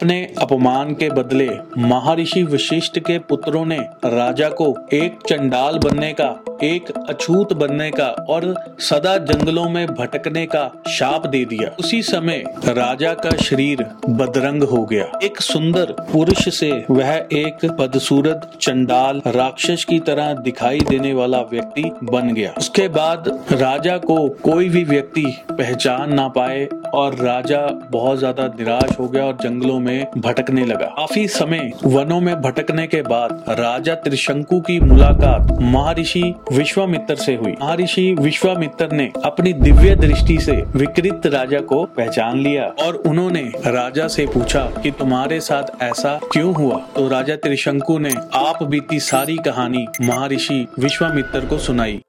अपने अपमान के बदले, महर्षि वशिष्ठ के पुत्रों ने राजा को एक चंडाल बनने का एक अछूत बनने का और सदा जंगलों में भटकने का शाप दे दिया। उसी समय राजा का शरीर बदरंग हो गया। एक सुंदर पुरुष से वह एक बदसूरत चंडाल राक्षस की तरह दिखाई देने वाला व्यक्ति बन गया। उसके बाद राजा को कोई भी व्यक्ति पहचान ना पाए और राजा बहुत ज़्यादा निराश हो गया और जंगलों में भटकने लगा। काफ़ी समय वनों में भटकने के बाद राजा त्रिशंकु की मुलाकात महर्षि विश्वामित्र से हुई। महर्षि विश्वामित्र ने अपनी दिव्य दृष्टि से विकृत राजा को पहचान लिया और उन्होंने राजा से पूछा कि तुम्हारे साथ ऐसा क्यों हुआ? तो राजा त्रिशंकु ने आप बीती सारी कहानी महर्षि विश्वामित्र को सुनाई।